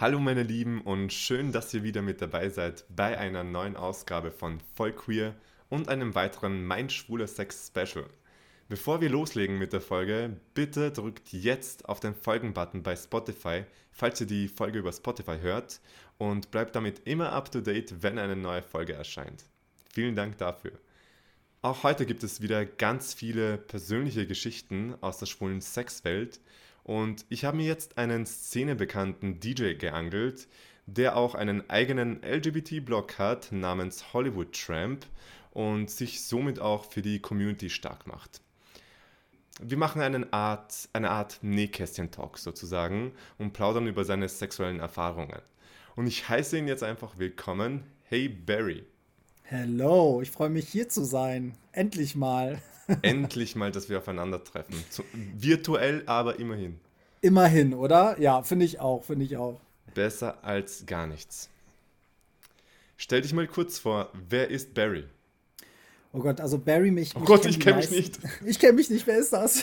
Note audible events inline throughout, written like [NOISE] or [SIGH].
Hallo meine Lieben und schön, dass ihr wieder mit dabei seid bei einer neuen Ausgabe von Voll Queer und einem weiteren Mein schwuler Sex Special. Bevor wir loslegen mit der Folge, bitte drückt jetzt auf den Folgen-Button bei Spotify, falls ihr die Folge über Spotify hört und bleibt damit immer up to date, wenn eine neue Folge erscheint. Vielen Dank dafür. Auch heute gibt es wieder ganz viele persönliche Geschichten aus der schwulen Sexwelt und ich habe mir jetzt einen szenebekannten DJ geangelt, der auch einen eigenen LGBT-Blog hat namens Hollywood Tramp und sich somit auch für die Community stark macht wir machen eine Art, eine Art Nähkästchen-Talk sozusagen und plaudern über seine sexuellen Erfahrungen. Und ich heiße ihn jetzt einfach willkommen. Hey Barry. Hello, ich freue mich hier zu sein. Endlich mal. [LAUGHS] [LAUGHS] Endlich mal, dass wir aufeinandertreffen. Zu, virtuell, aber immerhin. Immerhin, oder? Ja, finde ich auch, finde ich auch. Besser als gar nichts. Stell dich mal kurz vor, wer ist Barry? Oh Gott, also Barry mich. Oh Gott, ich kenne mich nicht. [LAUGHS] Ich kenne mich nicht, wer ist das?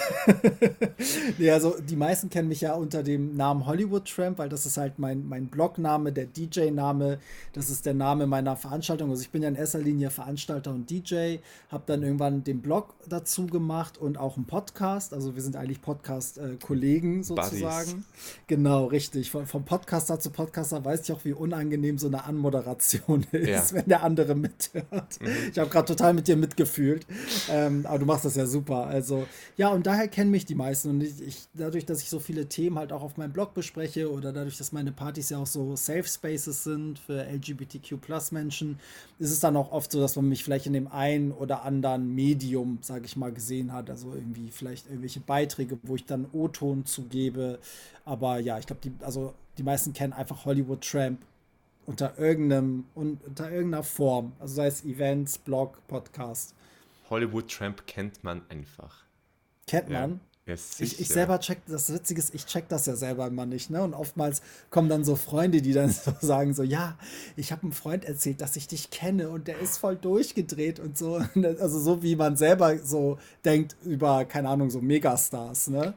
[LAUGHS] nee, also die meisten kennen mich ja unter dem Namen Hollywood Tramp, weil das ist halt mein, mein Blogname, der DJ-Name, das ist der Name meiner Veranstaltung. Also ich bin ja in erster Linie Veranstalter und DJ, habe dann irgendwann den Blog dazu gemacht und auch einen Podcast. Also wir sind eigentlich Podcast-Kollegen sozusagen. Buddies. Genau, richtig. Von, vom Podcaster zu Podcaster weiß ich auch, wie unangenehm so eine Anmoderation [LAUGHS] ist, ja. wenn der andere mithört. Mhm. Ich habe gerade total mit dir mitgefühlt. Ähm, aber du machst das ja super. Also, ja, und daher kennen mich die meisten. Und ich, ich, dadurch, dass ich so viele Themen halt auch auf meinem Blog bespreche oder dadurch, dass meine Partys ja auch so Safe Spaces sind für LGBTQ-Plus-Menschen, ist es dann auch oft so, dass man mich vielleicht in dem einen oder anderen Medium, sage ich mal, gesehen hat. Also irgendwie vielleicht irgendwelche Beiträge, wo ich dann O-Ton zugebe. Aber ja, ich glaube, die, also die meisten kennen einfach Hollywood Tramp unter irgendeinem, unter irgendeiner Form. Also sei es Events, Blog, Podcast. Hollywood Tramp kennt man einfach. Kennt man? Ja. Yes, ich, ich selber check, das Witzige ist, ich check das ja selber immer nicht, ne? Und oftmals kommen dann so Freunde, die dann [LAUGHS] so sagen so, ja, ich habe einem Freund erzählt, dass ich dich kenne und der ist voll durchgedreht und so. [LAUGHS] Also so wie man selber so denkt über, keine Ahnung, so Megastars, ne?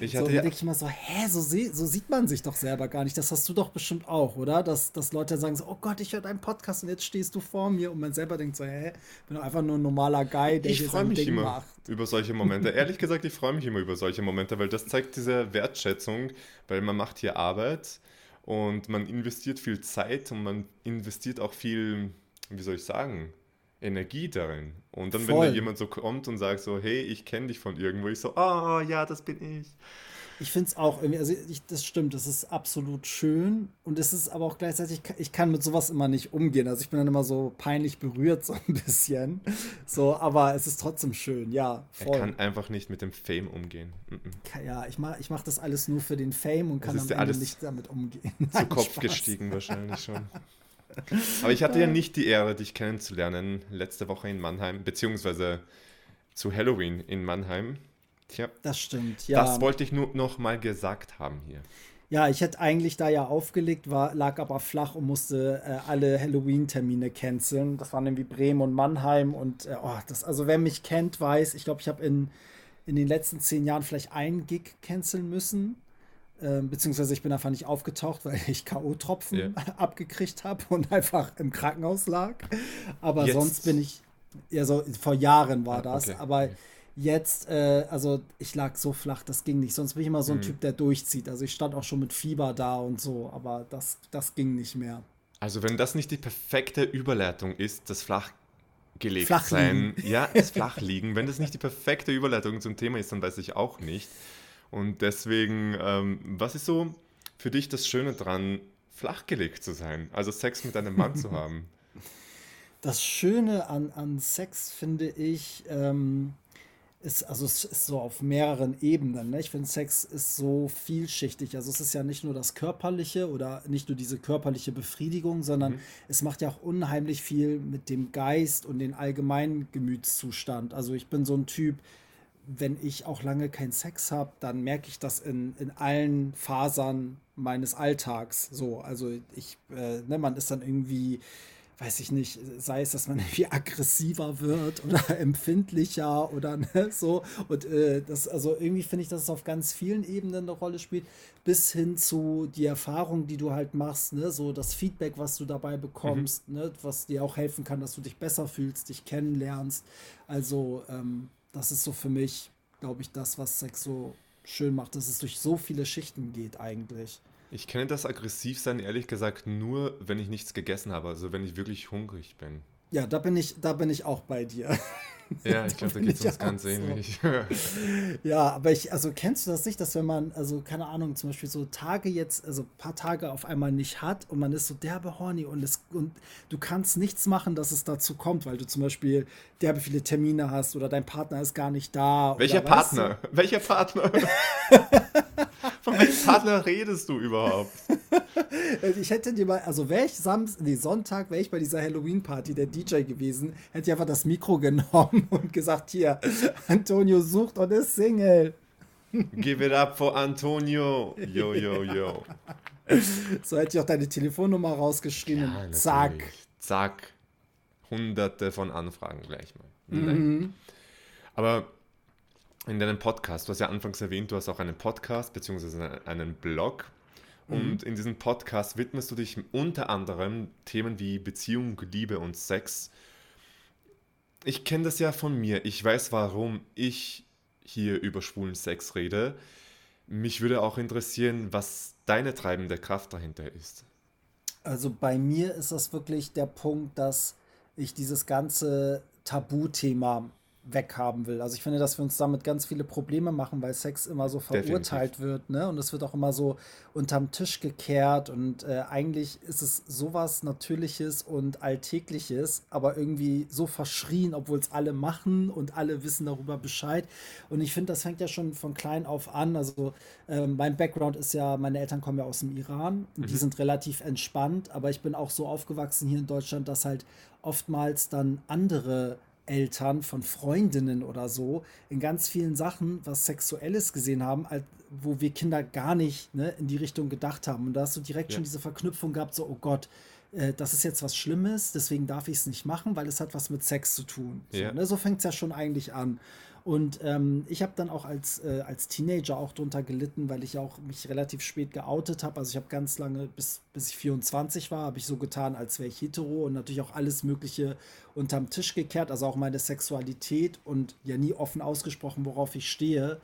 Ich hatte so, ja denke ich immer so, hä, so, so sieht man sich doch selber gar nicht. Das hast du doch bestimmt auch, oder? Dass, dass Leute sagen so, oh Gott, ich höre deinen Podcast und jetzt stehst du vor mir und man selber denkt so, hä, bin doch einfach nur ein normaler Guy, der ich hier sein Ding immer. macht über solche Momente. Ehrlich gesagt, ich freue mich immer über solche Momente, weil das zeigt diese Wertschätzung, weil man macht hier Arbeit und man investiert viel Zeit und man investiert auch viel, wie soll ich sagen, Energie darin. Und dann, Voll. wenn da jemand so kommt und sagt so, hey, ich kenne dich von irgendwo, ich so, oh ja, das bin ich. Ich finde es auch irgendwie, also ich, das stimmt, das ist absolut schön und es ist aber auch gleichzeitig, ich kann mit sowas immer nicht umgehen. Also ich bin dann immer so peinlich berührt, [LAUGHS] so ein bisschen. So, aber es ist trotzdem schön, ja. Voll. Er kann einfach nicht mit dem Fame umgehen. Ja, ich mache ich mach das alles nur für den Fame und kann am Ende nicht damit umgehen. [LAUGHS] Zu Kopf Spaß. gestiegen wahrscheinlich schon. Aber ich hatte ja nicht die Ehre, dich kennenzulernen letzte Woche in Mannheim, beziehungsweise zu Halloween in Mannheim. Tja, das stimmt, ja. Das wollte ich nur noch mal gesagt haben hier. Ja, ich hätte eigentlich da ja aufgelegt, war, lag aber flach und musste äh, alle Halloween-Termine canceln. Das waren irgendwie Bremen und Mannheim und äh, oh, das, also wer mich kennt, weiß, ich glaube, ich habe in, in den letzten zehn Jahren vielleicht einen Gig canceln müssen. Äh, beziehungsweise ich bin einfach nicht aufgetaucht, weil ich K.O.-Tropfen yeah. [LAUGHS] abgekriegt habe und einfach im Krankenhaus lag. Aber Jetzt. sonst bin ich, ja, so vor Jahren war ah, das. Okay. Aber okay Jetzt, äh, also ich lag so flach, das ging nicht. Sonst bin ich immer so ein mhm. Typ, der durchzieht. Also ich stand auch schon mit Fieber da und so, aber das, das ging nicht mehr. Also wenn das nicht die perfekte Überleitung ist, das flachgelegt flach sein, ja, das [LAUGHS] Flachliegen, wenn das nicht die perfekte Überleitung zum Thema ist, dann weiß ich auch nicht. Und deswegen, ähm, was ist so für dich das Schöne dran, flachgelegt zu sein? Also Sex mit einem Mann zu [LAUGHS] haben? Das Schöne an, an Sex finde ich, ähm, ist, also es ist so auf mehreren Ebenen. Ne? Ich finde, Sex ist so vielschichtig. Also es ist ja nicht nur das Körperliche oder nicht nur diese körperliche Befriedigung, sondern mhm. es macht ja auch unheimlich viel mit dem Geist und den allgemeinen Gemütszustand. Also ich bin so ein Typ, wenn ich auch lange keinen Sex habe, dann merke ich das in, in allen Fasern meines Alltags so. Also ich, äh, ne, man ist dann irgendwie weiß ich nicht, sei es, dass man [LAUGHS] irgendwie aggressiver wird oder [LAUGHS] empfindlicher oder ne, so. Und äh, das, also irgendwie finde ich, dass es auf ganz vielen Ebenen eine Rolle spielt, bis hin zu die Erfahrung, die du halt machst, ne, so das Feedback, was du dabei bekommst, mhm. ne, was dir auch helfen kann, dass du dich besser fühlst, dich kennenlernst. Also, ähm, das ist so für mich, glaube ich, das, was Sex so schön macht, dass es durch so viele Schichten geht eigentlich. Ich kenne das Aggressivsein ehrlich gesagt nur, wenn ich nichts gegessen habe, also wenn ich wirklich hungrig bin. Ja, da bin ich, da bin ich auch bei dir. [LAUGHS] Ja, ich glaube, da geht es uns ganz ähnlich. [LAUGHS] ja, aber ich, also kennst du das nicht, dass wenn man, also keine Ahnung, zum Beispiel so Tage jetzt, also ein paar Tage auf einmal nicht hat und man ist so derbe horny und, es, und du kannst nichts machen, dass es dazu kommt, weil du zum Beispiel derbe viele Termine hast oder dein Partner ist gar nicht da. Welcher oder, Partner? Du? [LAUGHS] Welcher Partner? [LAUGHS] Von welchem Partner redest du überhaupt? ich hätte dir mal, also wäre ich Samstag, nee, Sonntag, wäre ich bei dieser Halloween-Party der DJ gewesen, hätte ich einfach das Mikro genommen und gesagt, hier, Antonio sucht und ist Single. Give it up for Antonio. Yo, yo, yo. So hätte ich auch deine Telefonnummer rausgeschrieben. Ja, zack. Zack. Hunderte von Anfragen gleich mal. Mhm. Aber in deinem Podcast, du hast ja anfangs erwähnt, du hast auch einen Podcast bzw. einen Blog. Und mhm. in diesem Podcast widmest du dich unter anderem Themen wie Beziehung, Liebe und Sex. Ich kenne das ja von mir. Ich weiß, warum ich hier über schwulen Sex rede. Mich würde auch interessieren, was deine treibende Kraft dahinter ist. Also bei mir ist das wirklich der Punkt, dass ich dieses ganze Tabuthema weghaben will. Also ich finde, dass wir uns damit ganz viele Probleme machen, weil Sex immer so verurteilt Definitiv. wird, ne? Und es wird auch immer so unterm Tisch gekehrt und äh, eigentlich ist es sowas Natürliches und Alltägliches, aber irgendwie so verschrien, obwohl es alle machen und alle wissen darüber Bescheid. Und ich finde, das fängt ja schon von klein auf an. Also äh, mein Background ist ja, meine Eltern kommen ja aus dem Iran und mhm. die sind relativ entspannt, aber ich bin auch so aufgewachsen hier in Deutschland, dass halt oftmals dann andere Eltern von Freundinnen oder so in ganz vielen Sachen was Sexuelles gesehen haben, wo wir Kinder gar nicht ne, in die Richtung gedacht haben. Und da hast du direkt ja. schon diese Verknüpfung gehabt, so, oh Gott, äh, das ist jetzt was Schlimmes, deswegen darf ich es nicht machen, weil es hat was mit Sex zu tun. Ja. So, ne, so fängt es ja schon eigentlich an. Und ähm, ich habe dann auch als, äh, als Teenager auch drunter gelitten, weil ich auch mich relativ spät geoutet habe. Also ich habe ganz lange, bis, bis ich 24 war, habe ich so getan, als wäre ich hetero und natürlich auch alles Mögliche unterm Tisch gekehrt, also auch meine Sexualität und ja nie offen ausgesprochen, worauf ich stehe.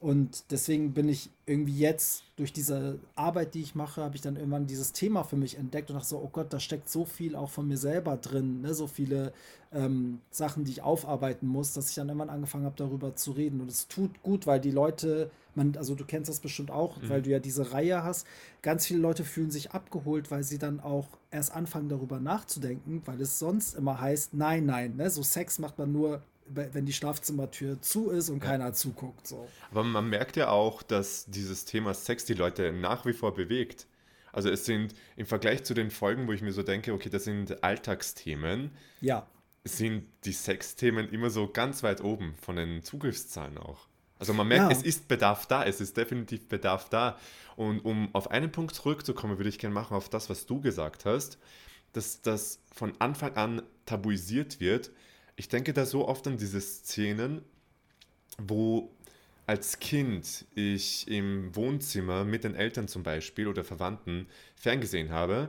Und deswegen bin ich irgendwie jetzt durch diese Arbeit, die ich mache, habe ich dann irgendwann dieses Thema für mich entdeckt und dachte so, oh Gott, da steckt so viel auch von mir selber drin, ne? so viele ähm, Sachen, die ich aufarbeiten muss, dass ich dann irgendwann angefangen habe, darüber zu reden. Und es tut gut, weil die Leute, man, also du kennst das bestimmt auch, mhm. weil du ja diese Reihe hast, ganz viele Leute fühlen sich abgeholt, weil sie dann auch erst anfangen, darüber nachzudenken, weil es sonst immer heißt, nein, nein, ne? so Sex macht man nur wenn die Schlafzimmertür zu ist und ja. keiner zuguckt. So. Aber man merkt ja auch, dass dieses Thema Sex die Leute nach wie vor bewegt. Also es sind im Vergleich zu den Folgen, wo ich mir so denke, okay, das sind Alltagsthemen, ja. sind die Sexthemen immer so ganz weit oben von den Zugriffszahlen auch. Also man merkt, ja. es ist Bedarf da, es ist definitiv Bedarf da. Und um auf einen Punkt zurückzukommen, würde ich gerne machen auf das, was du gesagt hast, dass das von Anfang an tabuisiert wird, ich denke da so oft an diese Szenen, wo als Kind ich im Wohnzimmer mit den Eltern zum Beispiel oder Verwandten ferngesehen habe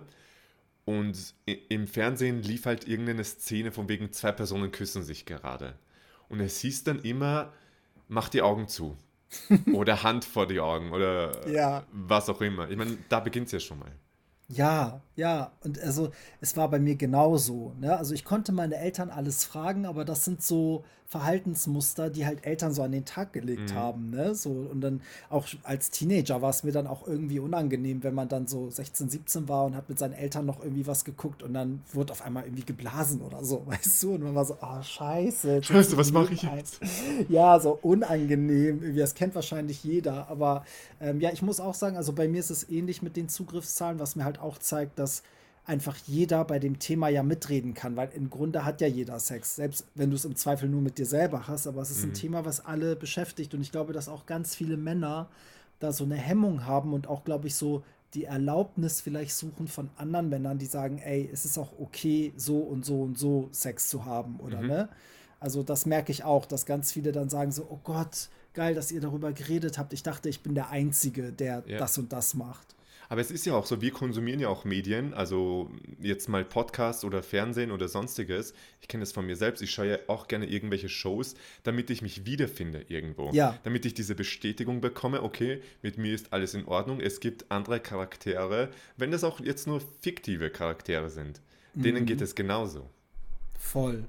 und im Fernsehen lief halt irgendeine Szene von wegen zwei Personen küssen sich gerade. Und es hieß dann immer, mach die Augen zu. [LAUGHS] oder Hand vor die Augen oder ja. was auch immer. Ich meine, da beginnt es ja schon mal. Ja, ja, und also es war bei mir genauso. Ne? Also ich konnte meine Eltern alles fragen, aber das sind so Verhaltensmuster, die halt Eltern so an den Tag gelegt mhm. haben. Ne? So, und dann auch als Teenager war es mir dann auch irgendwie unangenehm, wenn man dann so 16, 17 war und hat mit seinen Eltern noch irgendwie was geguckt und dann wurde auf einmal irgendwie geblasen oder so, [LAUGHS] weißt du? Und man war so, oh scheiße. Scheiße, was mache ich jetzt? Ja, so unangenehm. Das kennt wahrscheinlich jeder. Aber ähm, ja, ich muss auch sagen, also bei mir ist es ähnlich mit den Zugriffszahlen, was mir halt auch zeigt, dass einfach jeder bei dem Thema ja mitreden kann, weil im Grunde hat ja jeder Sex, selbst wenn du es im Zweifel nur mit dir selber hast, aber es ist mhm. ein Thema, was alle beschäftigt und ich glaube, dass auch ganz viele Männer da so eine Hemmung haben und auch, glaube ich, so die Erlaubnis vielleicht suchen von anderen Männern, die sagen, ey, es ist auch okay, so und so und so Sex zu haben, oder mhm. ne? Also das merke ich auch, dass ganz viele dann sagen so, oh Gott, geil, dass ihr darüber geredet habt. Ich dachte, ich bin der Einzige, der ja. das und das macht. Aber es ist ja auch so, wir konsumieren ja auch Medien, also jetzt mal Podcasts oder Fernsehen oder sonstiges. Ich kenne das von mir selbst. Ich schaue ja auch gerne irgendwelche Shows, damit ich mich wiederfinde irgendwo. Ja. Damit ich diese Bestätigung bekomme, okay, mit mir ist alles in Ordnung. Es gibt andere Charaktere, wenn das auch jetzt nur fiktive Charaktere sind. Denen mhm. geht es genauso. Voll.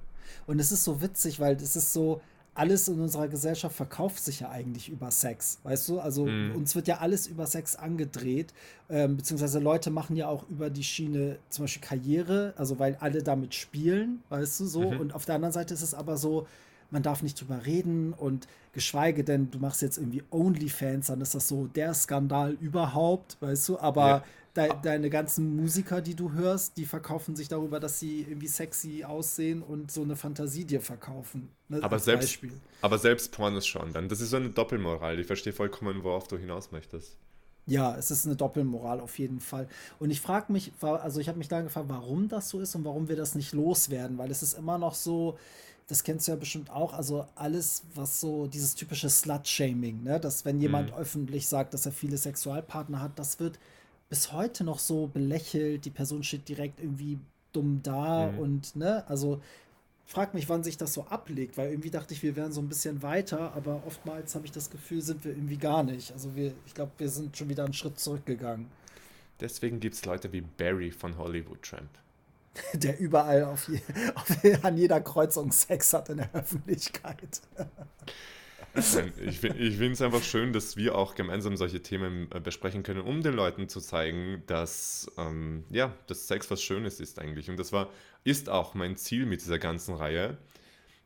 Und es ist so witzig, weil es ist so, alles in unserer Gesellschaft verkauft sich ja eigentlich über Sex, weißt du? Also mhm. uns wird ja alles über Sex angedreht, ähm, beziehungsweise Leute machen ja auch über die Schiene zum Beispiel Karriere, also weil alle damit spielen, weißt du so. Mhm. Und auf der anderen Seite ist es aber so, man darf nicht drüber reden und geschweige denn, du machst jetzt irgendwie OnlyFans, dann ist das so der Skandal überhaupt, weißt du? Aber ja de deine ganzen Musiker, die du hörst, die verkaufen sich darüber, dass sie irgendwie sexy aussehen und so eine Fantasie dir verkaufen. Ne, aber, selbst, aber selbst Pornos schon dann. Das ist so eine Doppelmoral. Ich verstehe vollkommen, worauf du hinaus möchtest. Ja, es ist eine Doppelmoral auf jeden Fall. Und ich frage mich, also ich habe mich da gefragt, warum das so ist und warum wir das nicht loswerden, weil es ist immer noch so, das kennst du ja bestimmt auch, also alles, was so dieses typische Slut-Shaming, ne? dass wenn jemand mhm. öffentlich sagt, dass er viele Sexualpartner hat, das wird bis heute noch so belächelt. Die Person steht direkt irgendwie dumm da mhm. und, ne, also frag mich, wann sich das so ablegt, weil irgendwie dachte ich, wir wären so ein bisschen weiter, aber oftmals habe ich das Gefühl, sind wir irgendwie gar nicht. Also wir, ich glaube, wir sind schon wieder einen Schritt zurückgegangen. Deswegen gibt es Leute wie Barry von Hollywood Tramp. [LAUGHS] Der überall auf, je, [LAUGHS] auf, an jeder Kreuzung Sex hat in der Öffentlichkeit. [LAUGHS] ich finde es einfach schön, dass wir auch gemeinsam solche Themen äh, besprechen können, um den Leuten zu zeigen, dass, ähm, ja, dass Sex was Schönes ist eigentlich. Und das war, ist auch mein Ziel mit dieser ganzen Reihe.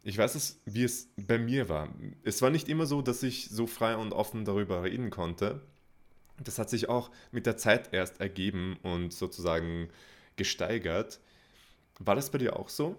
Ich weiß es, wie es bei mir war. Es war nicht immer so, dass ich so frei und offen darüber reden konnte. Das hat sich auch mit der Zeit erst ergeben und sozusagen gesteigert. War das bei dir auch so?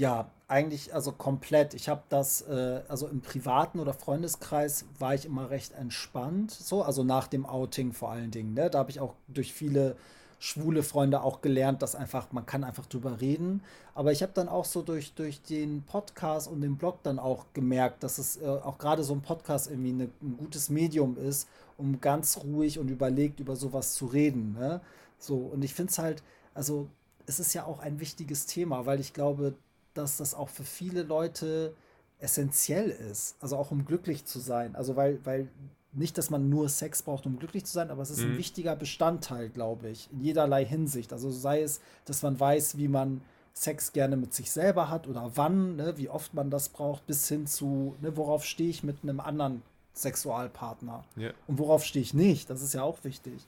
Ja, eigentlich also komplett. Ich habe das, äh, also im privaten oder Freundeskreis war ich immer recht entspannt, so, also nach dem Outing vor allen Dingen. Ne? Da habe ich auch durch viele schwule Freunde auch gelernt, dass einfach, man kann einfach drüber reden. Aber ich habe dann auch so durch, durch den Podcast und den Blog dann auch gemerkt, dass es äh, auch gerade so ein Podcast irgendwie eine, ein gutes Medium ist, um ganz ruhig und überlegt über sowas zu reden. Ne? So, und ich finde es halt, also es ist ja auch ein wichtiges Thema, weil ich glaube, dass das auch für viele Leute essentiell ist. Also auch um glücklich zu sein. Also weil, weil nicht, dass man nur Sex braucht, um glücklich zu sein, aber es ist mhm. ein wichtiger Bestandteil, glaube ich, in jederlei Hinsicht. Also sei es, dass man weiß, wie man Sex gerne mit sich selber hat oder wann, ne, wie oft man das braucht, bis hin zu, ne, worauf stehe ich mit einem anderen Sexualpartner ja. und worauf stehe ich nicht. Das ist ja auch wichtig.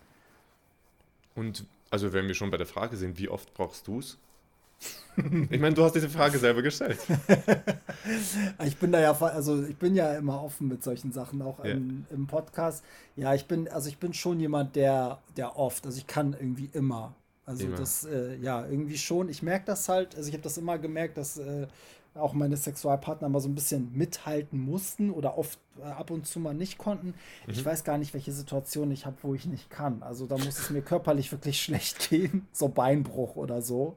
Und also wenn wir schon bei der Frage sind, wie oft brauchst du es? Ich meine, du hast diese Frage selber gestellt. [LAUGHS] ich bin da ja, also ich bin ja immer offen mit solchen Sachen, auch ja. im, im, Podcast. Ja, ich bin, also ich bin schon jemand, der, der oft, also ich kann irgendwie immer. Also immer. das, äh, ja, irgendwie schon. Ich merke das halt, also ich habe das immer gemerkt, dass äh, auch meine Sexualpartner mal so ein bisschen mithalten mussten oder oft äh, ab und zu mal nicht konnten. Mhm. Ich weiß gar nicht, welche Situation ich habe, wo ich nicht kann. Also da muss es mir körperlich wirklich [LAUGHS] schlecht gehen, so Beinbruch oder so.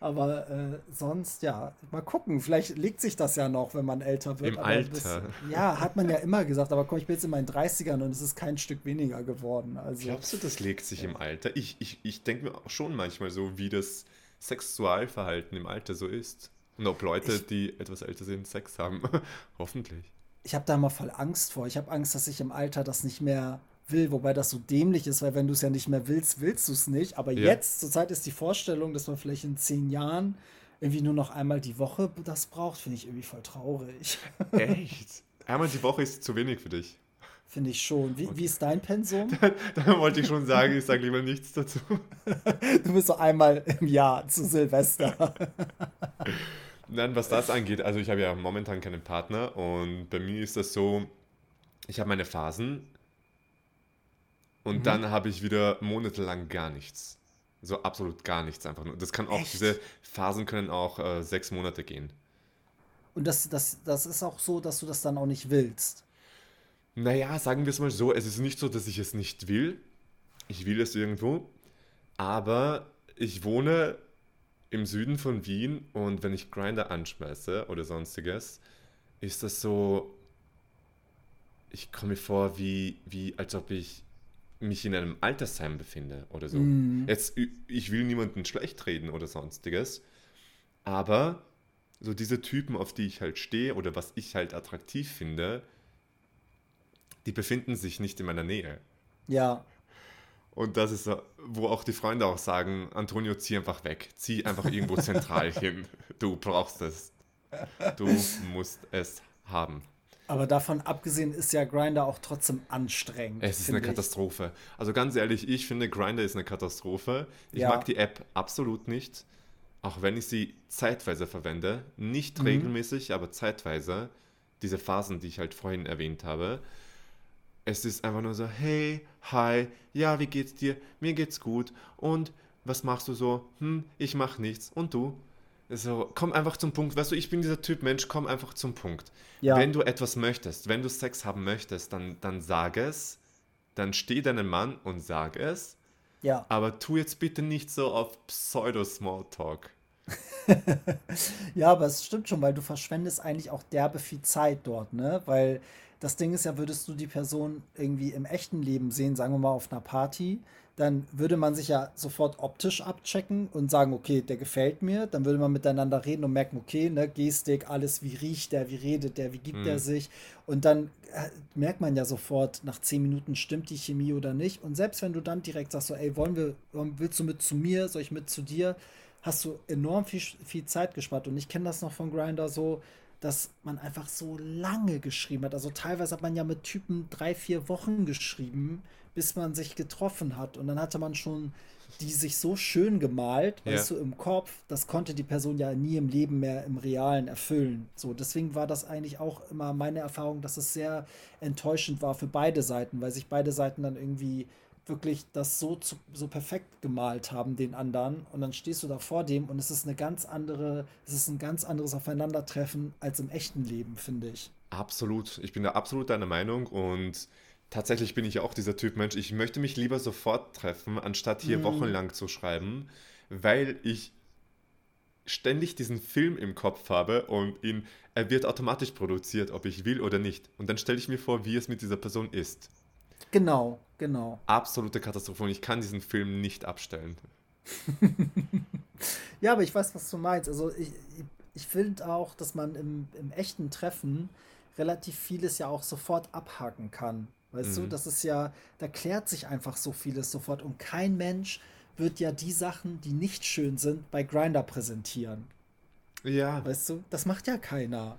Aber äh, sonst, ja, mal gucken. Vielleicht legt sich das ja noch, wenn man älter wird. Im Alter. Bis, ja, hat man ja immer gesagt. Aber komm, ich bin jetzt in meinen 30ern und es ist kein Stück weniger geworden. Also, Glaubst du, das legt sich ja. im Alter? Ich, ich, ich denke mir auch schon manchmal so, wie das Sexualverhalten im Alter so ist. Und ob Leute, ich, die etwas älter sind, Sex haben. [LAUGHS] Hoffentlich. Ich habe da immer voll Angst vor. Ich habe Angst, dass ich im Alter das nicht mehr will, wobei das so dämlich ist, weil wenn du es ja nicht mehr willst, willst du es nicht. Aber ja. jetzt, zurzeit ist die Vorstellung, dass man vielleicht in zehn Jahren irgendwie nur noch einmal die Woche das braucht, finde ich irgendwie voll traurig. [LAUGHS] Echt? Einmal die Woche ist zu wenig für dich. Finde ich schon. Wie, okay. wie ist dein Pensum? [LAUGHS] Da, da wollte ich schon sagen, ich sage lieber nichts dazu. du bist so einmal im Jahr zu Silvester. Nein, was das angeht, also ich habe ja momentan keinen Partner und bei mir ist das so, ich habe meine Phasen und mhm. dann habe ich wieder monatelang gar nichts. So absolut gar nichts einfach nur. Das kann auch, Echt? diese Phasen können auch äh, sechs Monate gehen. Und das, das, das ist auch so, dass du das dann auch nicht willst. Naja, sagen wir es mal so, es ist nicht so, dass ich es nicht will, ich will es irgendwo, aber ich wohne im Süden von Wien und wenn ich Grinder anschmeiße oder sonstiges, ist das so, ich komme mir vor, wie, wie als ob ich mich in einem Altersheim befinde oder so. Mm. Jetzt, ich will niemanden schlecht reden oder sonstiges, aber so diese Typen, auf die ich halt stehe oder was ich halt attraktiv finde, die befinden sich nicht in meiner Nähe. Ja. Und das ist wo auch die Freunde auch sagen, Antonio, zieh einfach weg. Zieh einfach irgendwo zentral [LAUGHS] hin. Du brauchst es. Du musst es haben. Aber davon abgesehen ist ja Grinder auch trotzdem anstrengend. Es ist eine ich. Katastrophe. Also ganz ehrlich, ich finde Grinder ist eine Katastrophe. Ich ja. mag die App absolut nicht. Auch wenn ich sie zeitweise verwende. Nicht mhm. regelmäßig, aber zeitweise. Diese Phasen, die ich halt vorhin erwähnt habe. Es ist einfach nur so, hey, hi, ja, wie geht's dir? Mir geht's gut. Und was machst du so? Hm, ich mach nichts. Und du? So, komm einfach zum Punkt. Weißt du, ich bin dieser Typ Mensch, komm einfach zum Punkt. Ja. Wenn du etwas möchtest, wenn du Sex haben möchtest, dann, dann sag es. Dann steh deinen Mann und sag es. Ja. Aber tu jetzt bitte nicht so auf Pseudo-Smalltalk. [LAUGHS] ja, aber es stimmt schon, weil du verschwendest eigentlich auch derbe viel Zeit dort, ne? Weil das Ding ist ja, würdest du die Person irgendwie im echten Leben sehen, sagen wir mal auf einer Party, dann würde man sich ja sofort optisch abchecken und sagen, okay, der gefällt mir. Dann würde man miteinander reden und merken, okay, ne, Gestik, alles, wie riecht der, wie redet der, wie gibt mhm. er sich. Und dann äh, merkt man ja sofort, nach zehn Minuten stimmt die Chemie oder nicht. Und selbst wenn du dann direkt sagst, so, ey, wollen wir, willst du mit zu mir, soll ich mit zu dir, hast du enorm viel, viel Zeit gespart. Und ich kenne das noch von Grinder so, dass man einfach so lange geschrieben hat. Also teilweise hat man ja mit Typen drei, vier Wochen geschrieben, bis man sich getroffen hat. Und dann hatte man schon die sich so schön gemalt, ja. weißt du, im Kopf, das konnte die Person ja nie im Leben mehr im Realen erfüllen. So, deswegen war das eigentlich auch immer meine Erfahrung, dass es sehr enttäuschend war für beide Seiten, weil sich beide Seiten dann irgendwie wirklich das so, zu, so perfekt gemalt haben, den anderen. Und dann stehst du da vor dem und es ist eine ganz andere, es ist ein ganz anderes Aufeinandertreffen als im echten Leben, finde ich. Absolut. Ich bin da absolut deiner Meinung und tatsächlich bin ich auch dieser Typ Mensch. Ich möchte mich lieber sofort treffen, anstatt hier mm. wochenlang zu schreiben, weil ich ständig diesen Film im Kopf habe und ihn, er wird automatisch produziert, ob ich will oder nicht. Und dann stelle ich mir vor, wie es mit dieser Person ist. Genau, genau. Absolute Katastrophe und ich kann diesen Film nicht abstellen. [LAUGHS] ja, aber ich weiß, was du meinst. Also ich, ich finde auch, dass man im, im echten Treffen relativ vieles ja auch sofort abhaken kann. Weißt mhm. du, das ist ja, da klärt sich einfach so vieles sofort und kein Mensch wird ja die Sachen, die nicht schön sind, bei Grinder präsentieren. Ja. Weißt du, das macht ja keiner.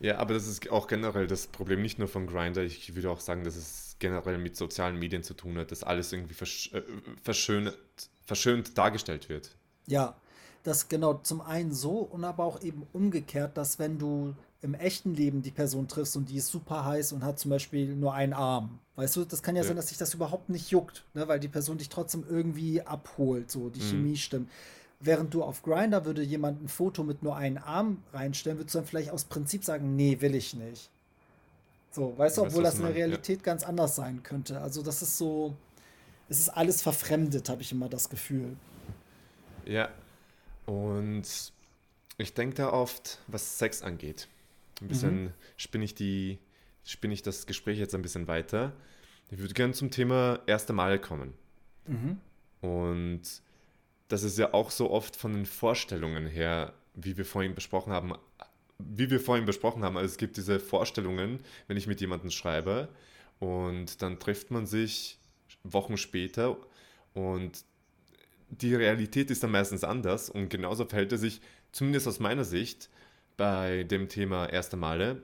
Ja, aber das ist auch generell das Problem nicht nur von Grinder. Ich würde auch sagen, dass es generell mit sozialen Medien zu tun hat, dass alles irgendwie versch äh, verschönt, verschönt dargestellt wird. Ja, das genau zum einen so und aber auch eben umgekehrt, dass wenn du im echten Leben die Person triffst und die ist super heiß und hat zum Beispiel nur einen Arm. Weißt du, das kann ja, ja. sein, dass sich das überhaupt nicht juckt, ne? weil die Person dich trotzdem irgendwie abholt, so die mhm. Chemie stimmt. Während du auf Grinder würde jemand ein Foto mit nur einem Arm reinstellen, würdest du dann vielleicht aus Prinzip sagen, nee, will ich nicht. So, weißt du, obwohl das in der Realität ja. ganz anders sein könnte. Also das ist so, es ist alles verfremdet, habe ich immer das Gefühl. Ja, und ich denke da oft, was Sex angeht. Ein bisschen mhm. spinne ich die, spinne ich das Gespräch jetzt ein bisschen weiter. Ich würde gerne zum Thema erste Male kommen. Mhm. Und das ist ja auch so oft von den Vorstellungen her, wie wir vorhin besprochen haben, wie wir vorhin besprochen haben, also es gibt diese Vorstellungen, wenn ich mit jemandem schreibe und dann trifft man sich Wochen später und die Realität ist dann meistens anders und genauso verhält es sich, zumindest aus meiner Sicht, bei dem Thema erste Male.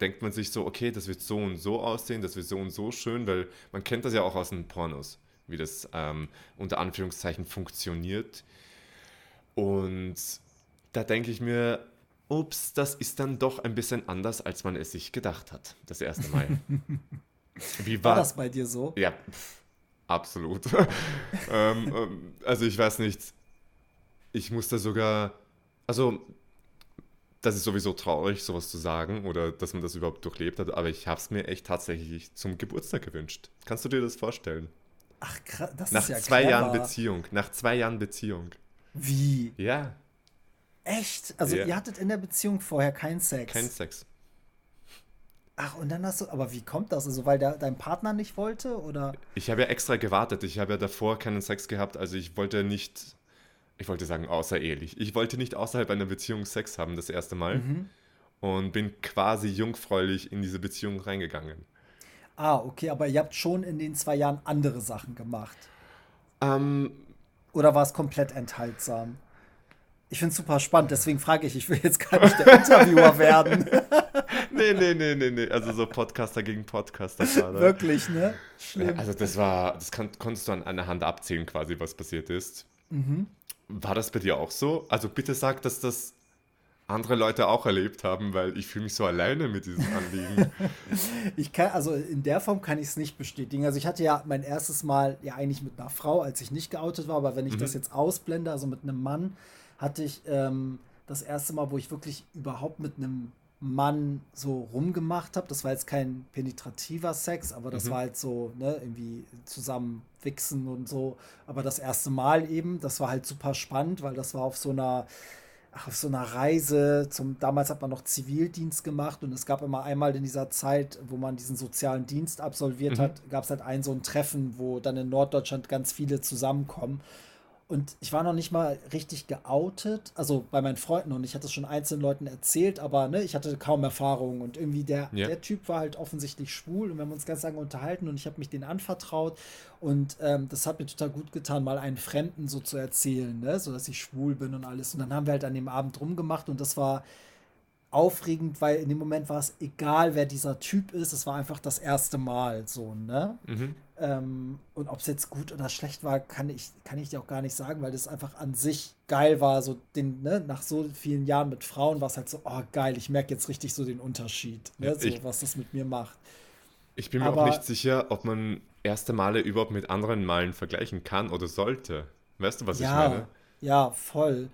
Denkt man sich so, okay, das wird so und so aussehen, das wird so und so schön, weil man kennt das ja auch aus den Pornos wie das ähm, unter Anführungszeichen funktioniert. Und da denke ich mir, ups, das ist dann doch ein bisschen anders, als man es sich gedacht hat, das erste Mal. [LAUGHS] Wie war, war das bei dir so? Ja, pff, absolut. [LAUGHS] ähm, ähm, also ich weiß nicht, ich musste sogar, also das ist sowieso traurig, sowas zu sagen oder dass man das überhaupt durchlebt hat, aber ich habe es mir echt tatsächlich zum Geburtstag gewünscht. Kannst du dir das vorstellen? Ach, krass, das Nach ist ja zwei clever. Jahren Beziehung. Nach zwei Jahren Beziehung. Wie? Ja, Echt? Also Ja. ihr hattet in der Beziehung vorher keinen Sex? kein Sex. Ach, und dann hast du, aber wie kommt das? Also weil der, dein Partner nicht wollte oder? Ich habe ja extra gewartet. Ich habe ja davor keinen Sex gehabt. Also ich wollte nicht, ich wollte sagen außerehelich. Ich wollte nicht außerhalb einer Beziehung Sex haben das erste Mal. Mhm. Und bin quasi jungfräulich in diese Beziehung reingegangen. Ah, okay, aber ihr habt schon in den zwei Jahren andere Sachen gemacht. Ähm, Oder war es komplett enthaltsam? Ich finde es super spannend, deswegen frage ich, ich will jetzt gar nicht der Interviewer [LAUGHS] werden. [LAUGHS] nee, nee, nee, nee, nee. Also so Podcaster gegen Podcaster gerade. [LAUGHS] Wirklich, ne? Schlimm. Also das war, das kann, konntest du an einer Hand abzählen quasi, was passiert ist. Mhm. War das bei dir auch so? Also bitte sag, dass das andere Leute auch erlebt haben, weil ich fühle mich so alleine mit diesem Anliegen. [LAUGHS] Ich kann, also in der Form kann ich es nicht bestätigen. Also ich hatte ja mein erstes Mal ja eigentlich mit einer Frau, als ich nicht geoutet war, aber wenn ich das jetzt ausblende, also mit einem Mann, hatte ich ähm, das erste Mal, wo ich wirklich überhaupt mit einem Mann so rumgemacht habe. Das war jetzt kein penetrativer Sex, aber das war halt so, ne, irgendwie zusammen wichsen und so. Aber das erste Mal eben, das war halt super spannend, weil das war auf so einer auf so einer Reise zum, damals hat man noch Zivildienst gemacht und es gab immer einmal in dieser Zeit, wo man diesen sozialen Dienst absolviert Mhm. hat, gab es halt ein so ein Treffen, wo dann in Norddeutschland ganz viele zusammenkommen. Und ich war noch nicht mal richtig geoutet, also bei meinen Freunden und ich hatte es schon einzelnen Leuten erzählt, aber ne, ich hatte kaum Erfahrung und irgendwie der, Ja. der Typ war halt offensichtlich schwul und wir haben uns ganz lange unterhalten und ich habe mich den anvertraut und ähm, das hat mir total gut getan, mal einen Fremden so zu erzählen, ne, so dass ich schwul bin und alles. Und dann haben wir halt an dem Abend rumgemacht und das war aufregend, weil in dem Moment war es egal, wer dieser Typ ist, es war einfach das erste Mal so, ne? mhm. Ähm, und ob es jetzt gut oder schlecht war, kann ich, kann ich dir auch gar nicht sagen, weil das einfach an sich geil war. So den, ne, nach so vielen Jahren mit Frauen war es halt so, oh geil, ich merke jetzt richtig so den Unterschied, ne, so, ich- was das mit mir macht. Ich bin mir Aber- auch nicht sicher, ob man erste Male überhaupt mit anderen Malen vergleichen kann oder sollte. Weißt du, was ich Ja, meine? ja, voll.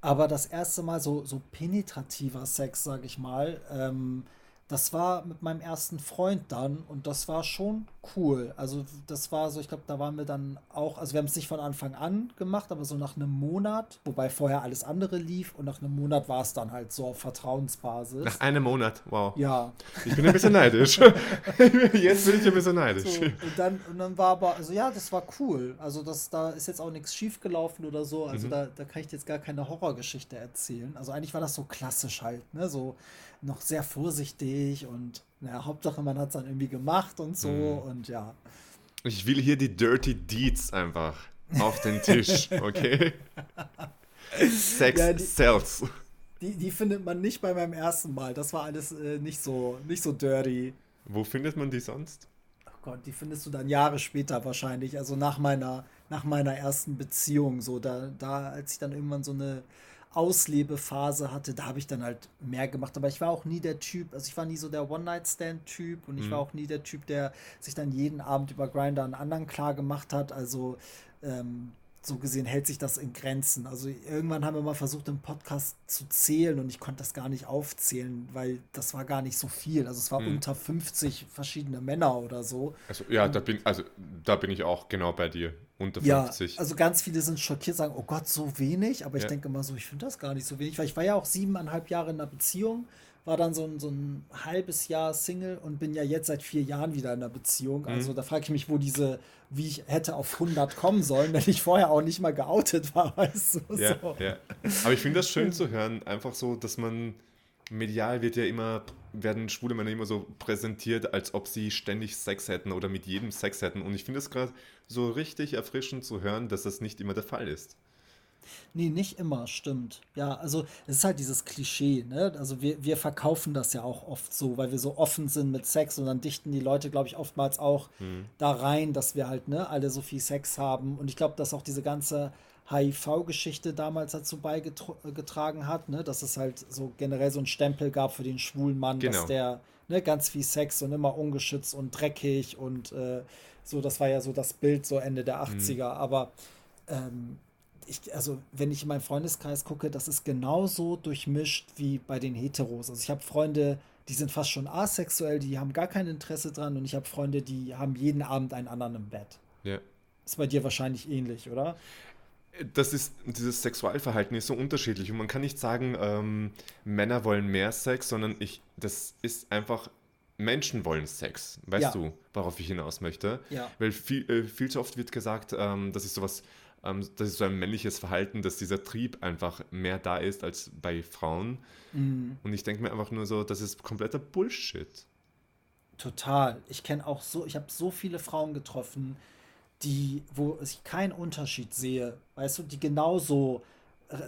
Aber das erste Mal so, so penetrativer Sex, sag ich mal, ähm, das war mit meinem ersten Freund dann und das war schon cool. Also das war so, ich glaube, da waren wir dann auch, also wir haben es nicht von Anfang an gemacht, aber so nach einem Monat, wobei vorher alles andere lief und nach einem Monat war es dann halt so auf Vertrauensbasis. Nach einem Monat, wow. ja, Ich bin ein bisschen [LAUGHS] neidisch. Jetzt bin ich ein bisschen neidisch. So, und dann, und dann war aber, also ja, das war cool. Also das, da ist jetzt auch nichts schiefgelaufen oder so. Also Mhm. da, da kann ich jetzt gar keine Horrorgeschichte erzählen. Also eigentlich war das so klassisch halt, ne? So noch sehr vorsichtig und naja, Hauptsache man hat es dann irgendwie gemacht und so Mhm. und ja. Ich will hier die Dirty Deeds einfach auf den Tisch, [LAUGHS] okay? Sex Ja, die- sells. Die, die findet man nicht bei meinem ersten Mal. Das war alles äh, nicht so, nicht so dirty. Wo findet man die sonst? Oh Gott, die findest du dann Jahre später wahrscheinlich, also nach meiner, nach meiner ersten Beziehung, so da, da, als ich dann irgendwann so eine Auslebephase hatte, da habe ich dann halt mehr gemacht. Aber ich war auch nie der Typ, also ich war nie so der One-Night-Stand-Typ und ich Mhm. war auch nie der Typ, der sich dann jeden Abend über Grindr einen anderen klar gemacht hat. Also ähm, so gesehen hält sich das in Grenzen. Also irgendwann haben wir mal versucht, im Podcast zu zählen und ich konnte das gar nicht aufzählen, weil das war gar nicht so viel. Also es war Mhm. unter 50 verschiedene Männer oder so. Also, ja, da bin, also, da bin ich auch genau bei dir. Unter Ja, 50. also ganz viele sind schockiert, sagen, oh Gott, so wenig. Aber ich Ja. denke immer so, ich finde das gar nicht so wenig, weil ich war ja auch siebeneinhalb Jahre in einer Beziehung, war dann so ein, so ein halbes Jahr Single und bin ja jetzt seit vier Jahren wieder in einer Beziehung. Mhm. Also da frage ich mich, wo diese, wie ich hätte auf 100 kommen sollen, [LAUGHS] wenn ich vorher auch nicht mal geoutet war, weißt du? Ja, so. ja. Aber ich finde das schön [LAUGHS] zu hören, einfach so, dass man medial wird ja immer, werden schwule Männer immer so präsentiert, als ob sie ständig Sex hätten oder mit jedem Sex hätten. Und ich finde es gerade so richtig erfrischend zu hören, dass das nicht immer der Fall ist. Nee, nicht immer, stimmt. Ja, also es ist halt dieses Klischee, ne? Also wir, wir verkaufen das ja auch oft so, weil wir so offen sind mit Sex und dann dichten die Leute, glaube ich, oftmals auch da rein, dass wir halt, ne, alle so viel Sex haben. Und ich glaube, dass auch diese ganze HIV-Geschichte damals dazu beigetragen hat, ne? Dass es halt so generell so einen Stempel gab für den schwulen Mann, Genau. dass der ne, ganz viel Sex und immer ungeschützt und dreckig und äh, so, das war ja so das Bild so Ende der 80er. Aber ähm, ich, also wenn ich in meinen Freundeskreis gucke, das ist genauso durchmischt wie bei den Heteros. Also ich habe Freunde, die sind fast schon asexuell, die haben gar kein Interesse dran und ich habe Freunde, die haben jeden Abend einen anderen im Bett. Ja. Ist bei dir wahrscheinlich ähnlich, oder? Das ist, dieses Sexualverhalten ist so unterschiedlich und man kann nicht sagen, ähm, Männer wollen mehr Sex, sondern ich, das ist einfach, Menschen wollen Sex. Weißt Ja. du, worauf ich hinaus möchte? Ja. Weil viel, äh, viel zu oft wird gesagt, ähm, das ist sowas, das ist so ein männliches Verhalten, dass dieser Trieb einfach mehr da ist als bei Frauen. Mhm. Und ich denke mir einfach nur so, das ist kompletter Bullshit. Total. Ich kenne auch so, ich habe so viele Frauen getroffen, die, wo ich keinen Unterschied sehe, weißt du, die genauso,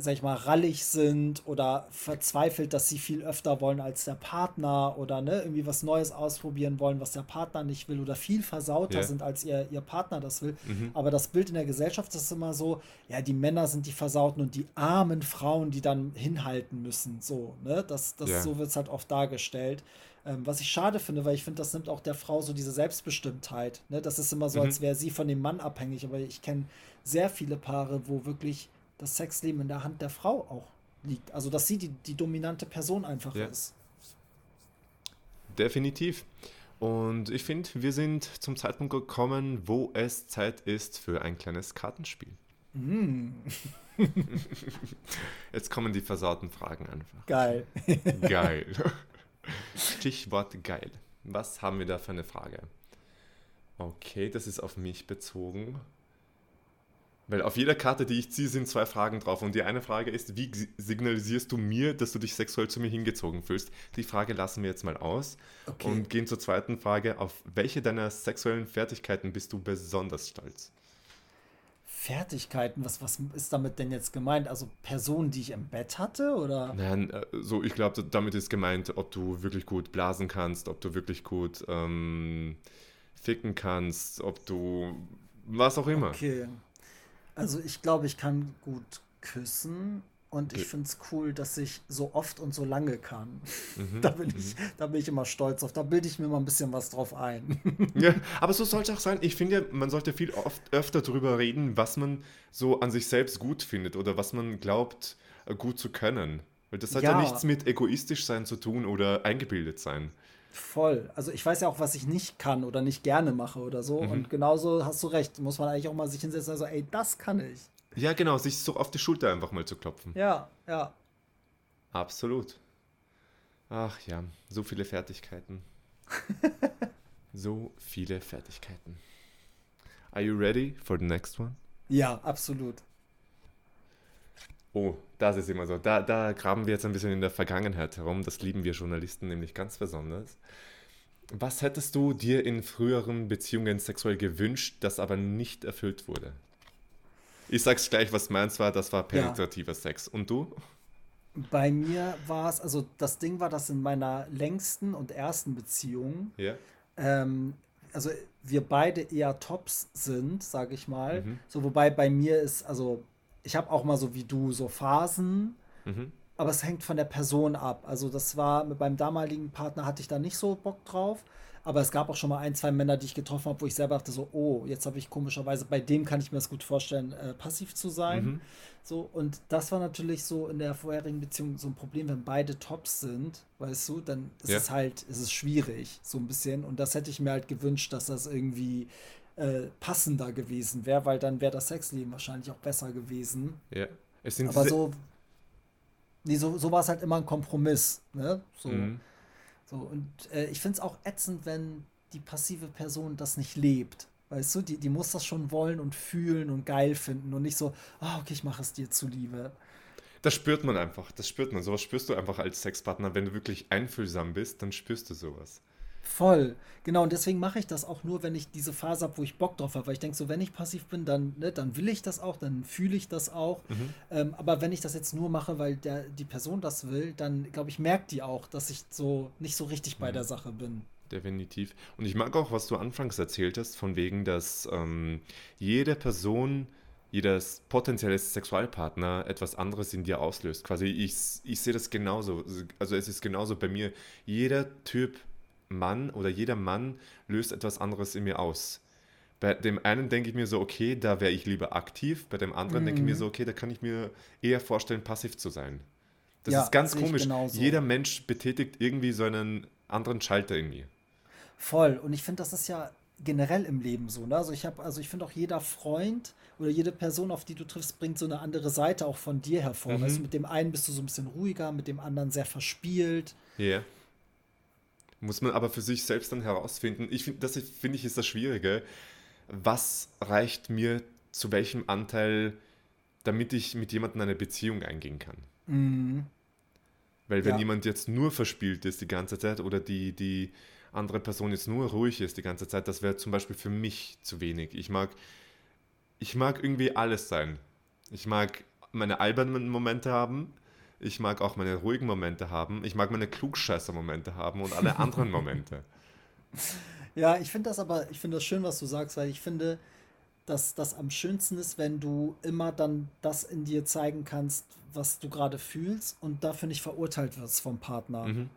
sag ich mal, rallig sind oder verzweifelt, dass sie viel öfter wollen als der Partner oder ne, irgendwie was Neues ausprobieren wollen, was der Partner nicht will oder viel versauter Ja. sind, als ihr, ihr Partner das will. Mhm. Aber das Bild in der Gesellschaft ist immer so, ja, die Männer sind die Versauten und die armen Frauen, die dann hinhalten müssen. So, ne? Das, das, Ja. So wird es halt oft dargestellt. Ähm, was ich schade finde, weil ich finde, das nimmt auch der Frau so diese Selbstbestimmtheit. Ne? Das ist immer so, Mhm. als wäre sie von dem Mann abhängig. Aber ich kenne sehr viele Paare, wo wirklich das Sexleben in der Hand der Frau auch liegt. Also, dass sie die, die dominante Person einfach Ja. ist. Definitiv. Und ich finde, wir sind zum Zeitpunkt gekommen, wo es Zeit ist für ein kleines Kartenspiel. Mm, [LAUGHS] Jetzt kommen die versauten Fragen einfach. geil. [LAUGHS] Geil. [LAUGHS] Stichwort geil. Was haben wir da für eine Frage? Okay, das ist auf mich bezogen. Weil auf jeder Karte, die ich ziehe, sind zwei Fragen drauf. Und die eine Frage ist, wie si- signalisierst du mir, dass du dich sexuell zu mir hingezogen fühlst? Die Frage lassen wir jetzt mal aus Okay. und gehen zur zweiten Frage. Auf welche deiner sexuellen Fertigkeiten bist du besonders stolz? Fertigkeiten, was, was ist damit denn jetzt gemeint? Also Personen, die ich im Bett hatte oder? Nein, äh, so ich glaube, damit ist gemeint, ob du wirklich gut blasen kannst, ob du wirklich gut ähm, ficken kannst, ob du was auch immer. Okay. Also ich glaube, ich kann gut küssen und ich finde es cool, dass ich so oft und so lange kann. Mhm, [LAUGHS] Da bin ich, da bin ich immer stolz auf. Da bilde ich mir mal ein bisschen was drauf ein. [LAUGHS] Ja, aber so sollte auch sein. Ich finde, ja, man sollte viel oft öfter darüber reden, was man so an sich selbst gut findet oder was man glaubt, äh, gut zu können. Weil das hat ja, Ja. nichts mit egoistisch sein zu tun oder eingebildet sein. Voll. Also ich weiß ja auch, was ich nicht kann oder nicht gerne mache oder so. Mhm. Und genauso hast du recht. Muss man eigentlich auch mal sich hinsetzen und sagen, ey, das kann ich. Ja, genau, sich so auf die Schulter einfach mal zu klopfen. Ja, ja. Absolut. Ach ja, so viele Fertigkeiten. [LAUGHS] so viele Fertigkeiten. Are you ready for the next one? Ja, absolut. Oh, das ist immer so. Da, da graben wir jetzt ein bisschen in der Vergangenheit herum. Das lieben wir Journalisten nämlich ganz besonders. Was hättest du dir in früheren Beziehungen sexuell gewünscht, das aber nicht erfüllt wurde? Ich sag's gleich, was meins war, das war penetrativer Sex. Und du? Bei mir war es, also das Ding war, dass in meiner längsten und ersten Beziehung Ja. ähm, also wir beide eher Tops sind, sage ich mal. Mhm. So, wobei bei mir ist, also ich habe auch mal so wie du so Phasen, Mhm. aber es hängt von der Person ab. Also das war mit meinem damaligen Partner hatte ich da nicht so Bock drauf. Aber es gab auch schon mal ein, zwei Männer, die ich getroffen habe, wo ich selber dachte so, oh, jetzt habe ich komischerweise, bei dem kann ich mir das gut vorstellen, äh, passiv zu sein. Mhm. So, und das war natürlich so in der vorherigen Beziehung so ein Problem, wenn beide Tops sind, weißt du, dann ist Ja. es halt, ist es schwierig, so ein bisschen. Und das hätte ich mir halt gewünscht, dass das irgendwie äh, passender gewesen wäre, weil dann wäre das Sexleben wahrscheinlich auch besser gewesen. Ja. Es sind Aber so, nee, so, so war es halt immer ein Kompromiss, ne? So, Mhm. so. Und äh, ich finde es auch ätzend, wenn die passive Person das nicht lebt. Weißt du, die, die muss das schon wollen und fühlen und geil finden und nicht so, ah, okay, ich mache es dir zuliebe. Das spürt man einfach. Das spürt man. Sowas spürst du einfach als Sexpartner. Wenn du wirklich einfühlsam bist, dann spürst du sowas. Voll. Genau, und deswegen mache ich das auch nur, wenn ich diese Phase habe, wo ich Bock drauf habe. Weil ich denke, so, wenn ich passiv bin, dann, ne, dann will ich das auch, dann fühle ich das auch. Mhm. Ähm, aber wenn ich das jetzt nur mache, weil der, die Person das will, dann, glaube ich, merkt die auch, dass ich so nicht so richtig bei Mhm. der Sache bin. Definitiv. Und ich mag auch, was du anfangs erzählt hast, von wegen, dass ähm, jede Person, jedes potenzielle Sexualpartner etwas anderes in dir auslöst. Quasi, ich, ich sehe das genauso. Also es ist genauso bei mir. Jeder Typ Mann oder jeder Mann löst etwas anderes in mir aus. Bei dem einen denke ich mir so, okay, da wäre ich lieber aktiv. Bei dem anderen denke ich mir Mhm. so, okay, da kann ich mir eher vorstellen, passiv zu sein. Das Ja, ist ganz komisch. Jeder Mensch betätigt irgendwie so einen anderen Schalter in mir. Voll. Und ich finde, das ist ja generell im Leben so. Ne? Also ich habe, also ich finde auch jeder Freund oder jede Person, auf die du triffst, bringt so eine andere Seite auch von dir hervor. Mhm. Du, mit dem einen bist du so ein bisschen ruhiger, mit dem anderen sehr verspielt. Ja. Yeah. Muss man aber für sich selbst dann herausfinden. Ich finde, das finde ich ist das Schwierige. Was reicht mir zu welchem Anteil, damit ich mit jemandem eine Beziehung eingehen kann? Mhm. Weil wenn ja. jemand jetzt nur verspielt ist die ganze Zeit oder die, die andere Person jetzt nur ruhig ist die ganze Zeit, das wäre zum Beispiel für mich zu wenig. Ich mag, ich mag irgendwie alles sein. Ich mag meine albernen Momente haben, ich mag auch meine ruhigen Momente haben, ich mag meine Klugscheißer-Momente haben und alle anderen Momente. [LAUGHS] Ja, ich finde das aber, ich finde das schön, was du sagst, weil ich finde, dass das am schönsten ist, wenn du immer dann das in dir zeigen kannst, was du gerade fühlst und dafür nicht verurteilt wirst vom Partner. Mhm.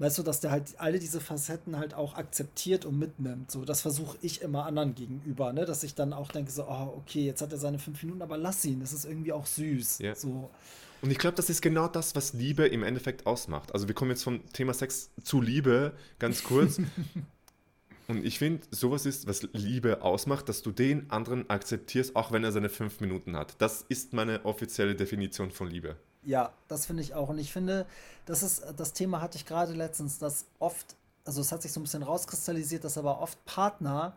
Weißt du, dass der halt alle diese Facetten halt auch akzeptiert und mitnimmt. So, das versuche ich immer anderen gegenüber, ne? Dass ich dann auch denke, so, oh, okay, jetzt hat er seine fünf Minuten, aber lass ihn. Das ist irgendwie auch süß. Ja. So. Und ich glaube, das ist genau das, was Liebe im Endeffekt ausmacht. Also wir kommen jetzt vom Thema Sex zu Liebe, ganz kurz. [LAUGHS] Und ich finde, sowas ist, was Liebe ausmacht, dass du den anderen akzeptierst, auch wenn er seine fünf Minuten hat. Das ist meine offizielle Definition von Liebe. Ja, das finde ich auch. Und ich finde, das ist, das Thema hatte ich gerade letztens, dass oft, also es hat sich so ein bisschen rauskristallisiert, dass aber oft Partner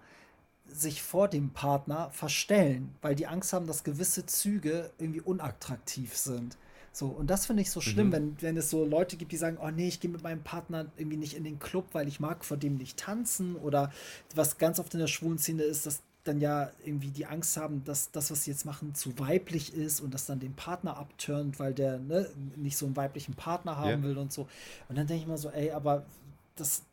sich vor dem Partner verstellen, weil die Angst haben, dass gewisse Züge irgendwie unattraktiv sind. So, und das finde ich so schlimm, mhm. wenn, wenn es so Leute gibt, die sagen, oh nee, ich gehe mit meinem Partner irgendwie nicht in den Club, weil ich mag vor dem nicht tanzen. Oder was ganz oft in der schwulen Szene ist, dass dann ja irgendwie die Angst haben, dass das, was sie jetzt machen, zu weiblich ist und das dann den Partner abturnt, weil der ne, nicht so einen weiblichen Partner haben yeah. will und so. Und dann denke ich mal so, ey, aber das,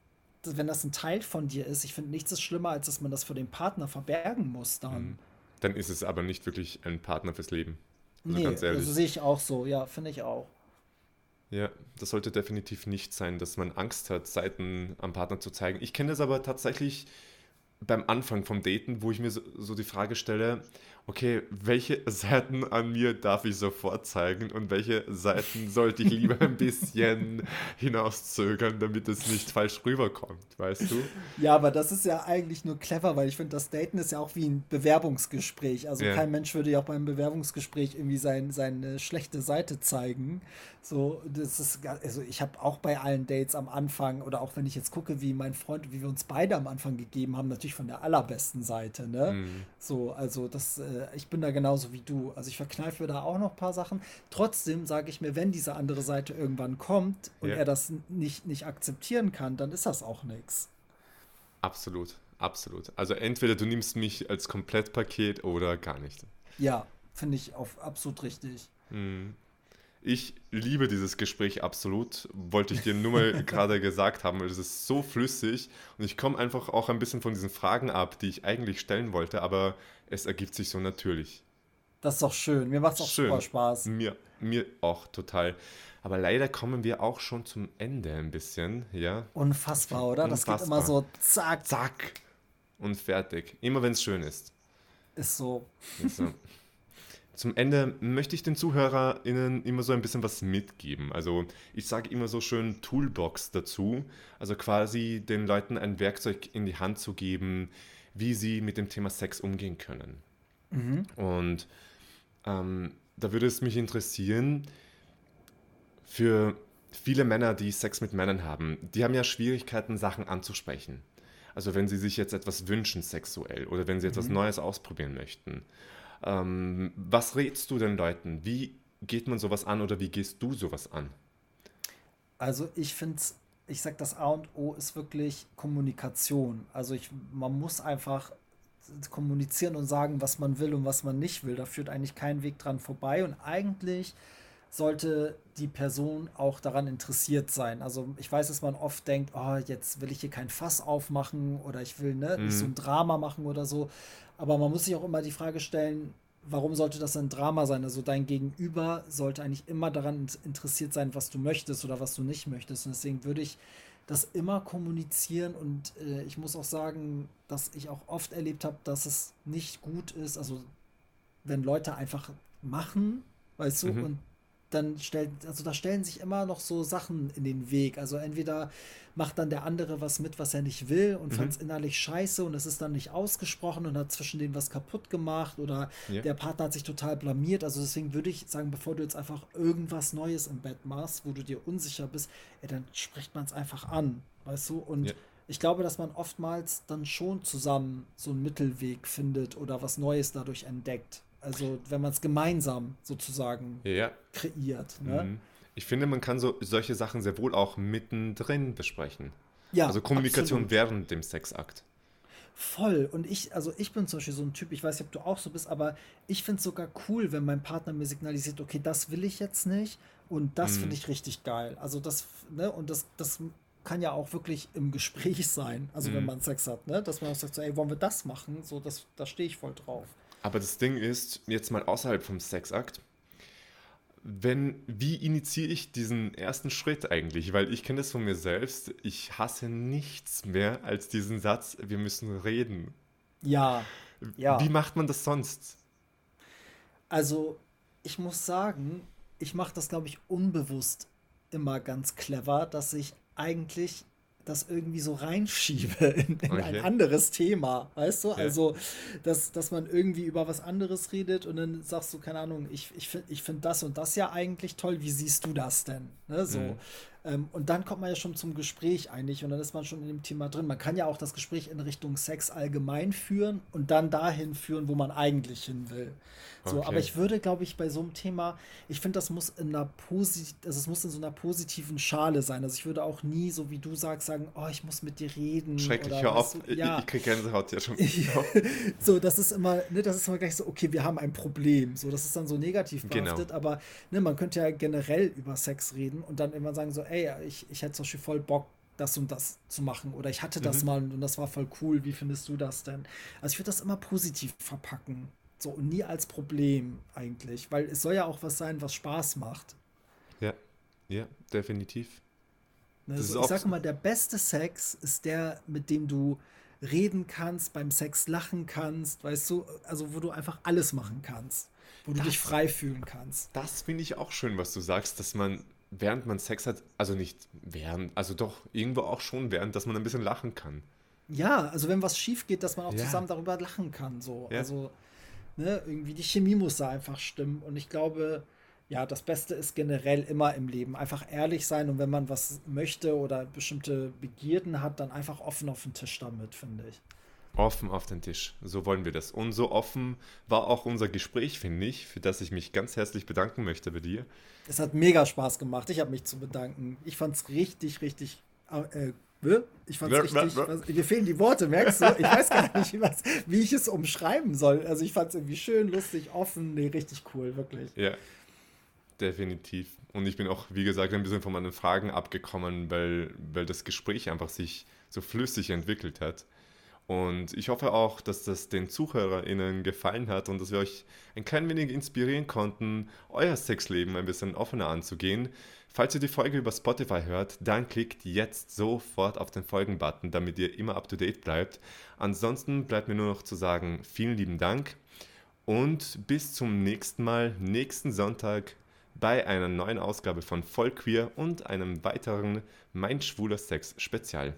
das, wenn das ein Teil von dir ist, ich finde nichts ist schlimmer, als dass man das vor dem Partner verbergen muss dann. Mhm. Dann ist es aber nicht wirklich ein Partner fürs Leben. Also nee, ganz ehrlich. Also sehe ich auch so, ja, finde ich auch. Ja, das sollte definitiv nicht sein, dass man Angst hat, Seiten am Partner zu zeigen. Ich kenne das aber tatsächlich beim Anfang vom Daten, wo ich mir so, so, die Frage stelle, okay, welche [LAUGHS] Seiten an mir darf ich sofort zeigen und welche Seiten sollte ich lieber ein bisschen [LAUGHS] hinauszögern, damit es nicht falsch rüberkommt, weißt du? Ja, aber das ist ja eigentlich nur clever, weil ich finde, das Daten ist ja auch wie ein Bewerbungsgespräch. Also ja. kein Mensch würde ja auch beim Bewerbungsgespräch irgendwie sein, seine schlechte Seite zeigen. So, das ist, also ich habe auch bei allen Dates am Anfang oder auch wenn ich jetzt gucke, wie mein Freund, wie wir uns beide am Anfang gegeben haben, natürlich von der allerbesten Seite, ne? Mhm. So, also das, äh, ich bin da genauso wie du. Also ich verkneife da auch noch ein paar Sachen. Trotzdem sage ich mir, wenn diese andere Seite irgendwann kommt und ja. er das nicht, nicht akzeptieren kann, dann ist das auch nichts. Absolut, absolut. Also entweder du nimmst mich als Komplettpaket oder gar nicht. Ja, finde ich auf absolut richtig. Mhm. Ich liebe dieses Gespräch absolut, wollte ich dir nur mal [LAUGHS] gerade gesagt haben, weil es ist so flüssig und ich komme einfach auch ein bisschen von diesen Fragen ab, die ich eigentlich stellen wollte, aber es ergibt sich so natürlich. Das ist doch schön, mir macht es auch schön. super Spaß. Mir, mir auch total. Aber leider kommen wir auch schon zum Ende ein bisschen, ja. Unfassbar, oder? Unfassbar. Das geht immer so zack. Zack. Und fertig. Immer wenn es schön ist. Ist so. Ist so. [LAUGHS] Zum Ende möchte ich den ZuhörerInnen immer so ein bisschen was mitgeben. Also ich sage immer so schön Toolbox dazu. Also quasi den Leuten ein Werkzeug in die Hand zu geben, wie sie mit dem Thema Sex umgehen können. Mhm. Und ähm, da würde es mich interessieren, für viele Männer, die Sex mit Männern haben, die haben ja Schwierigkeiten, Sachen anzusprechen. Also wenn sie sich jetzt etwas wünschen sexuell oder wenn sie etwas mhm. Neues ausprobieren möchten. Ähm, was rätst du den Leuten? Wie geht man sowas an oder wie gehst du sowas an? Also ich finde ich sage, das A und O ist wirklich Kommunikation. Also ich, man muss einfach kommunizieren und sagen, was man will und was man nicht will. Da führt eigentlich kein Weg dran vorbei. Und eigentlich sollte die Person auch daran interessiert sein. Also ich weiß, dass man oft denkt, oh, jetzt will ich hier kein Fass aufmachen oder ich will ne, mhm. nicht so ein Drama machen oder so. Aber man muss sich auch immer die Frage stellen, warum sollte das ein Drama sein? Also dein Gegenüber sollte eigentlich immer daran interessiert sein, was du möchtest oder was du nicht möchtest. Und deswegen würde ich das immer kommunizieren und äh, ich muss auch sagen, dass ich auch oft erlebt habe, dass es nicht gut ist. Also wenn Leute einfach machen, weißt du, mhm. und dann stellt, also da stellen sich immer noch so Sachen in den Weg. Also entweder macht dann der andere was mit, was er nicht will und mhm. fand es innerlich scheiße und es ist dann nicht ausgesprochen und hat zwischen denen was kaputt gemacht oder ja. der Partner hat sich total blamiert. Also deswegen würde ich sagen, bevor du jetzt einfach irgendwas Neues im Bett machst, wo du dir unsicher bist, ey, dann spricht man es einfach an, weißt du? Und ja. ich glaube, dass man oftmals dann schon zusammen so einen Mittelweg findet oder was Neues dadurch entdeckt. Also wenn man es gemeinsam sozusagen ja. kreiert. Ne? Mhm. Ich finde, man kann so solche Sachen sehr wohl auch mittendrin besprechen. Ja, also Kommunikation absolut. während dem Sexakt. Voll. Und ich, also ich bin zum Beispiel so ein Typ, ich weiß nicht, ob du auch so bist, aber ich finde es sogar cool, wenn mein Partner mir signalisiert, okay, das will ich jetzt nicht und das mm. finde ich richtig geil. Also das, ne, und das, das kann ja auch wirklich im Gespräch sein, also mm. wenn mhm. man Sex hat, ne, dass man auch sagt, so, ey, wollen wir das machen? So, das, da stehe ich voll drauf. Aber das Ding ist, jetzt mal außerhalb vom Sexakt, wenn, wie initiiere ich diesen ersten Schritt eigentlich? Weil ich kenne das von mir selbst. Ich hasse nichts mehr als diesen Satz, wir müssen reden. Ja, ja. Wie macht man das sonst? Also, ich muss sagen, ich mache das, glaube ich, unbewusst immer ganz clever, dass ich eigentlich das irgendwie so reinschiebe [LAUGHS] in, in okay. ein anderes Thema, weißt du? Ja. Also, dass, dass man irgendwie über was anderes redet und dann sagst du, keine Ahnung, ich, ich finde ich find das und das ja eigentlich toll, wie siehst du das denn? Ne? So. Mhm. Ähm, und dann kommt man ja schon zum Gespräch eigentlich und dann ist man schon in dem Thema drin. Man kann ja auch das Gespräch in Richtung Sex allgemein führen und dann dahin führen, wo man eigentlich hin will. So, okay. aber ich würde, glaube ich, bei so einem Thema, ich finde, das muss in einer posit also es muss in so einer positiven Schale sein. Also ich würde auch nie, so wie du sagst, sagen, oh, ich muss mit dir reden. Schrecklich, hör auf. Du, ja. Ich, ich kriege Gänsehaut ja schon. [LAUGHS] so, das ist immer, ne, das ist immer gleich so, okay, wir haben ein Problem. So, das ist dann so negativ genau. behaftet, genau. aber ne, man könnte ja generell über Sex reden und dann immer sagen so, ey, ich, ich hätte zum Beispiel voll Bock, das und das zu machen. Oder ich hatte das mhm. mal und das war voll cool. Wie findest du das denn? Also ich würde das immer positiv verpacken. So und nie als Problem eigentlich. Weil es soll ja auch was sein, was Spaß macht. Ja, ja, definitiv. Also ich sage mal, der beste Sex ist der, mit dem du reden kannst, beim Sex lachen kannst, weißt du, also wo du einfach alles machen kannst, wo das, du dich frei fühlen kannst. Das finde ich auch schön, was du sagst, dass man während man Sex hat, also nicht während, also doch irgendwo auch schon während, dass man ein bisschen lachen kann. Ja, also wenn was schief geht, dass man auch ja. zusammen darüber lachen kann. So. Ja. Also, ne, irgendwie die Chemie muss da einfach stimmen. Und ich glaube, ja, das Beste ist generell immer im Leben. Einfach ehrlich sein und wenn man was möchte oder bestimmte Begierden hat, dann einfach offen auf den Tisch damit, finde ich. Offen auf den Tisch. So wollen wir das. Und so offen war auch unser Gespräch, finde ich, für das ich mich ganz herzlich bedanken möchte bei dir. Es hat mega Spaß gemacht. Ich habe mich zu bedanken. Ich fand es richtig, richtig. Äh, ich fand es richtig. Was, mir fehlen die Worte, merkst du? Ich weiß gar nicht, was, wie ich es umschreiben soll. Also ich fand es irgendwie schön, lustig, offen. Nee, richtig cool, wirklich. Ja, definitiv. Und ich bin auch, wie gesagt, ein bisschen von meinen Fragen abgekommen, weil, weil das Gespräch einfach sich so flüssig entwickelt hat. Und ich hoffe auch, dass das den ZuhörerInnen gefallen hat und dass wir euch ein klein wenig inspirieren konnten, euer Sexleben ein bisschen offener anzugehen. Falls ihr die Folge über Spotify hört, dann klickt jetzt sofort auf den Folgen-Button, damit ihr immer up to date bleibt. Ansonsten bleibt mir nur noch zu sagen, vielen lieben Dank und bis zum nächsten Mal, nächsten Sonntag bei einer neuen Ausgabe von Voll Queer und einem weiteren Mein schwuler Sex Spezial.